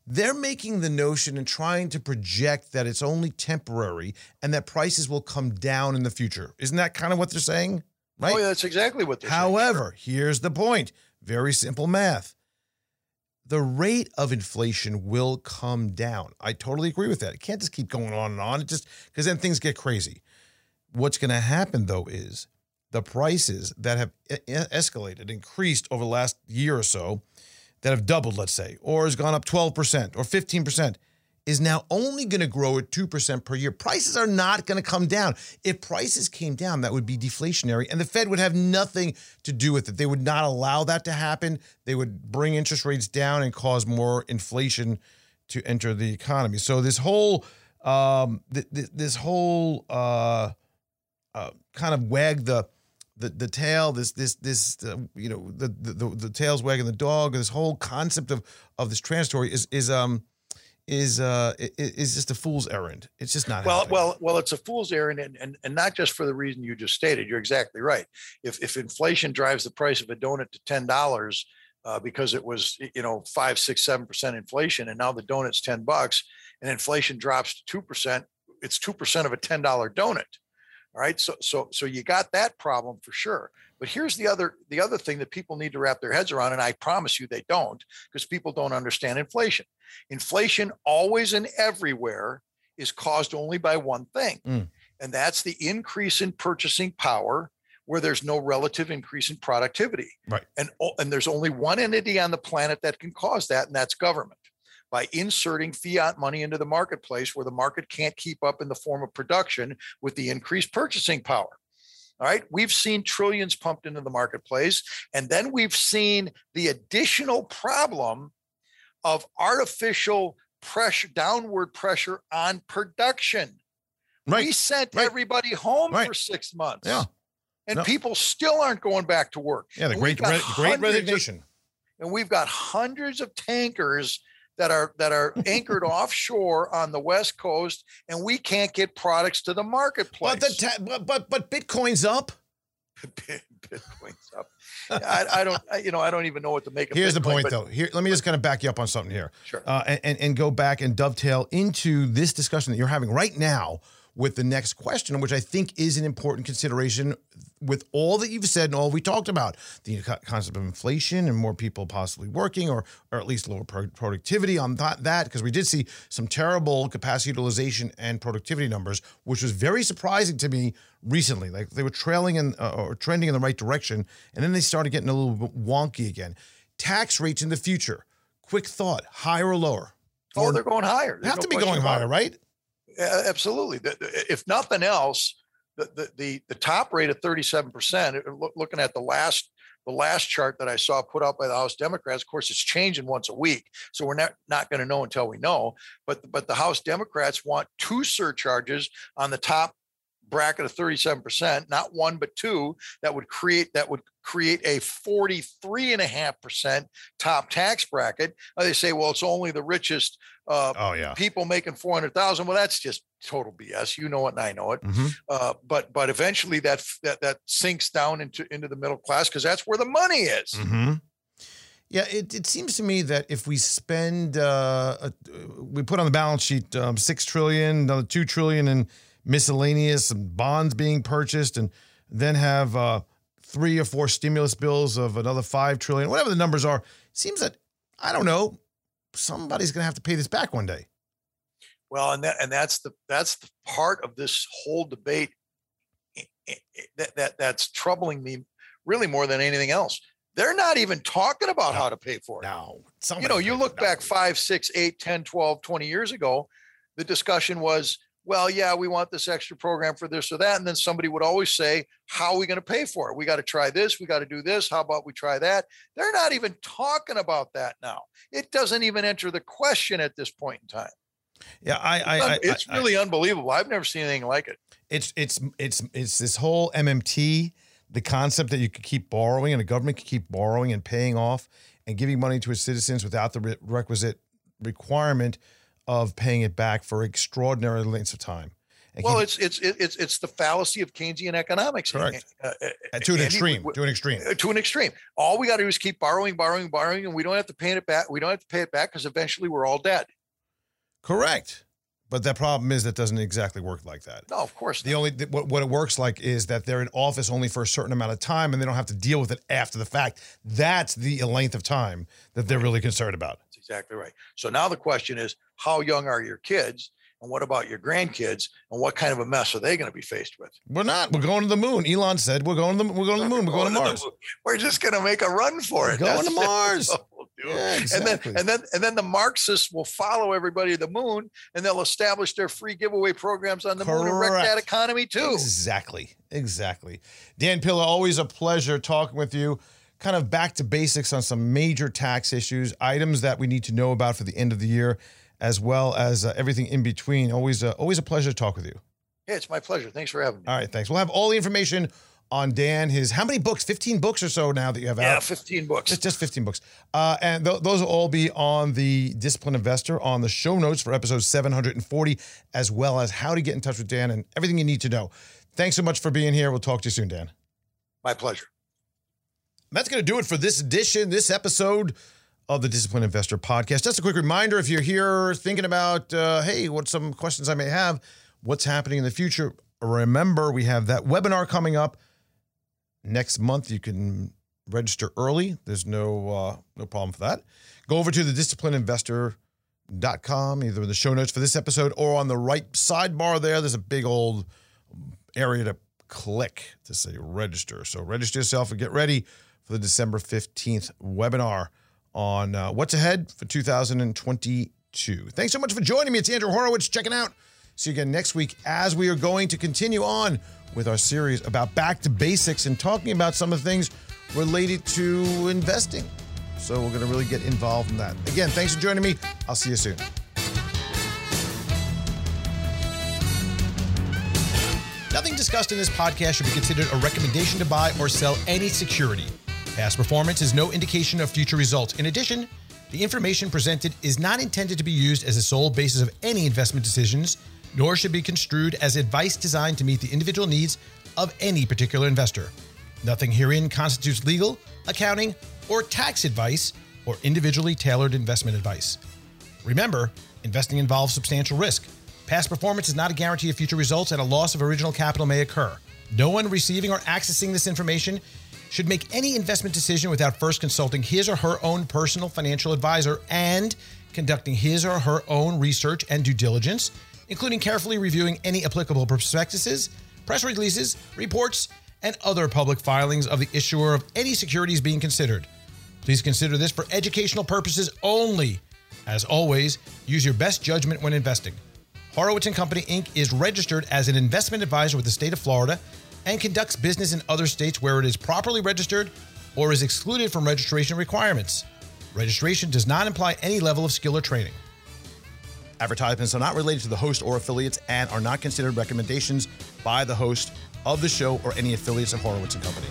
they're making the notion and trying to project that it's only temporary and that prices will come down in the future. Isn't that kind of what they're saying? Right. Oh, yeah, that's exactly what they're saying. However, here's the point very simple math. The rate of inflation will come down. I totally agree with that. It can't just keep going on and on. It just because then things get crazy. What's going to happen though is the prices that have escalated, increased over the last year or so, that have doubled, let's say, or has gone up 12% or 15%, is now only going to grow at 2% per year. Prices are not going to come down. If prices came down, that would be deflationary, and the Fed would have nothing to do with it. They would not allow that to happen. They would bring interest rates down and cause more inflation to enter the economy. So this whole um, th- th- this whole uh, uh, kind of wag the the the tail this this this uh, you know the, the the tail's wagging the dog this whole concept of of this transitory is is um is uh is just a fool's errand it's just not Well, happening. well, well, it's a fool's errand, and, and and not just for the reason you just stated. You're exactly right. If if inflation drives the price of a donut to ten dollars uh, because it was you know five, six, seven percent inflation, and now the donut's ten bucks, and inflation drops to two percent, it's two percent of a ten dollar donut. All right, so so so you got that problem for sure. But here's the other the other thing that people need to wrap their heads around, and I promise you they don't, because people don't understand inflation. Inflation always and everywhere is caused only by one thing, Mm. and that's the increase in purchasing power where there's no relative increase in productivity. Right. And, and there's only one entity on the planet that can cause that, and that's government. By inserting fiat money into the marketplace where the market can't keep up in the form of production with the increased purchasing power. All right. We've seen trillions pumped into the marketplace. And then we've seen the additional problem of artificial pressure, downward pressure on production. right We sent right. everybody home Right. for six months. Yeah. And No. people still aren't going back to work. yeah the And great re- great hundreds of- resignation and we've got hundreds of tankers that are that are anchored offshore on the west coast, and we can't get products to the marketplace. but the ta- but, but but bitcoin's up Bitcoin's up. I, I don't, I, you know, I don't even know what to make of. here's the point but- though here let me just kind of back you up on something here Sure. uh, and, and and go back and dovetail into this discussion that you're having right now with the next question, which I think is an important consideration with all that you've said and all we talked about the concept of inflation and more people possibly working or or at least lower pro- productivity. On that that because we did see some terrible capacity utilization and productivity numbers which was very surprising to me recently. Like they were trailing in uh, or trending in the right direction and then they started getting a little bit wonky again. Tax rates in the future. Quick thought higher or lower? Oh, they're going higher. they There's have no to be going higher it. right absolutely. If nothing else, the, the, the, top rate of 37%, uh, looking at the last the last chart that I saw put out by the House Democrats, of course, it's changing once a week, so we're not not going to know until we know. But but the House Democrats want two surcharges on the top bracket of 37%, not one but two, that would create that would create a 43.5% top tax bracket. Uh, they say, well, it's only the richest uh, oh, yeah. people making 400,000. Well, that's just total BS. You know it and I know it. Mm-hmm. Uh, but but eventually that that that sinks down into into the middle class because that's where the money is. Mm-hmm. Yeah, it, it seems to me that if we spend, uh, a, we put on the balance sheet um, six trillion, another two trillion in miscellaneous and bonds being purchased, and then have uh, three or four stimulus bills of another five trillion, whatever the numbers are. Seems that I don't know, somebody's going to have to pay this back one day. Well, and that and that's the that's the part of this whole debate that, that that's troubling me really more than anything else. They're not even talking about no. how to pay for it. No. You know, you look back five, six, eight, 10, 12, 20 years ago, the discussion was well, yeah, we want this extra program for this or that. And then somebody would always say, How are we going to pay for it? We got to try this. We got to do this. How about we try that? They're not even talking about that now. It doesn't even enter the question at this point in time. Yeah, I, I, I it's I, really unbelievable. I've never seen anything like it. It's it's it's it's this whole MMT, the concept that you could keep borrowing and the government could keep borrowing and paying off and giving money to its citizens without the requisite requirement of paying it back for extraordinary lengths of time. And well, it's it's it's it's the fallacy of Keynesian economics. Correct. Uh, uh, to an Andy, extreme. to an extreme. Uh, to an extreme. All we got to do is keep borrowing, borrowing, borrowing, and we don't have to pay it back. We don't have to pay it back because eventually we're all dead. Correct. But the problem is that doesn't exactly work like that. No, of course. The not. only what, what it works like is that they're in office only for a certain amount of time, and they don't have to deal with it after the fact. That's the length of time that they're really concerned about exactly right. So now the question is, how young are your kids? And what about your grandkids? And what kind of a mess are they going to be faced with? We're not. We're going to the moon. Elon said we're going to the we're going to the moon. We're going to Mars. We're just going to make a run for it. We're going That's to Mars. Yeah, exactly. And then and then and then the Marxists will follow everybody to the moon and they'll establish their free giveaway programs on the Correct. moon and wreck that economy too. Exactly. Exactly. Dan Pilla, always a pleasure talking with you kind of back to basics on some major tax issues, items that we need to know about for the end of the year, as well as uh, everything in between. Always, uh, always a pleasure to talk with you. Yeah, it's my pleasure. Thanks for having me. All right, thanks. We'll have all the information on Dan. His how many books? Fifteen books or so now that you have yeah, out. Yeah, fifteen books. Just, just fifteen books. Uh, and th- those will all be on the Disciplined Investor on the show notes for episode seven hundred and forty, as well as how to get in touch with Dan and everything you need to know. Thanks so much for being here. We'll talk to you soon, Dan. My pleasure. That's going to do it for this edition, this episode of the Disciplined Investor Podcast. Just a quick reminder if you're here thinking about, uh, hey, what some questions I may have, what's happening in the future, remember we have that webinar coming up next month. You can register early. There's no uh, no problem for that. Go over to the disciplinedinvestor.com, either in the show notes for this episode or on the right sidebar there. There's a big old area to click to say register. So register yourself and get ready for the December 15th webinar on uh, what's ahead for 2022. Thanks so much for joining me. It's Andrew Horowitz checking out. See you again next week as we are going to continue on with our series about back to basics and talking about some of the things related to investing. So we're going to really get involved in that. Again, thanks for joining me. I'll see you soon. Nothing discussed in this podcast should be considered a recommendation to buy or sell any security. Past performance is no indication of future results. In addition, the information presented is not intended to be used as a sole basis of any investment decisions, nor should be construed as advice designed to meet the individual needs of any particular investor. Nothing herein constitutes legal, accounting, or tax advice or individually tailored investment advice. Remember, investing involves substantial risk. Past performance is not a guarantee of future results, and a loss of original capital may occur. No one receiving or accessing this information should make any investment decision without first consulting his or her own personal financial advisor and conducting his or her own research and due diligence, including carefully reviewing any applicable prospectuses, press releases, reports, and other public filings of the issuer of any securities being considered. Please consider this for educational purposes only. As always, use your best judgment when investing. Horowitz and Company Inc. is registered as an investment advisor with the state of Florida and conducts business in other states where it is properly registered or is excluded from registration requirements. Registration does not imply any level of skill or training. Advertisements are not related to the host or affiliates and are not considered recommendations by the host of the show or any affiliates of Horowitz and Company.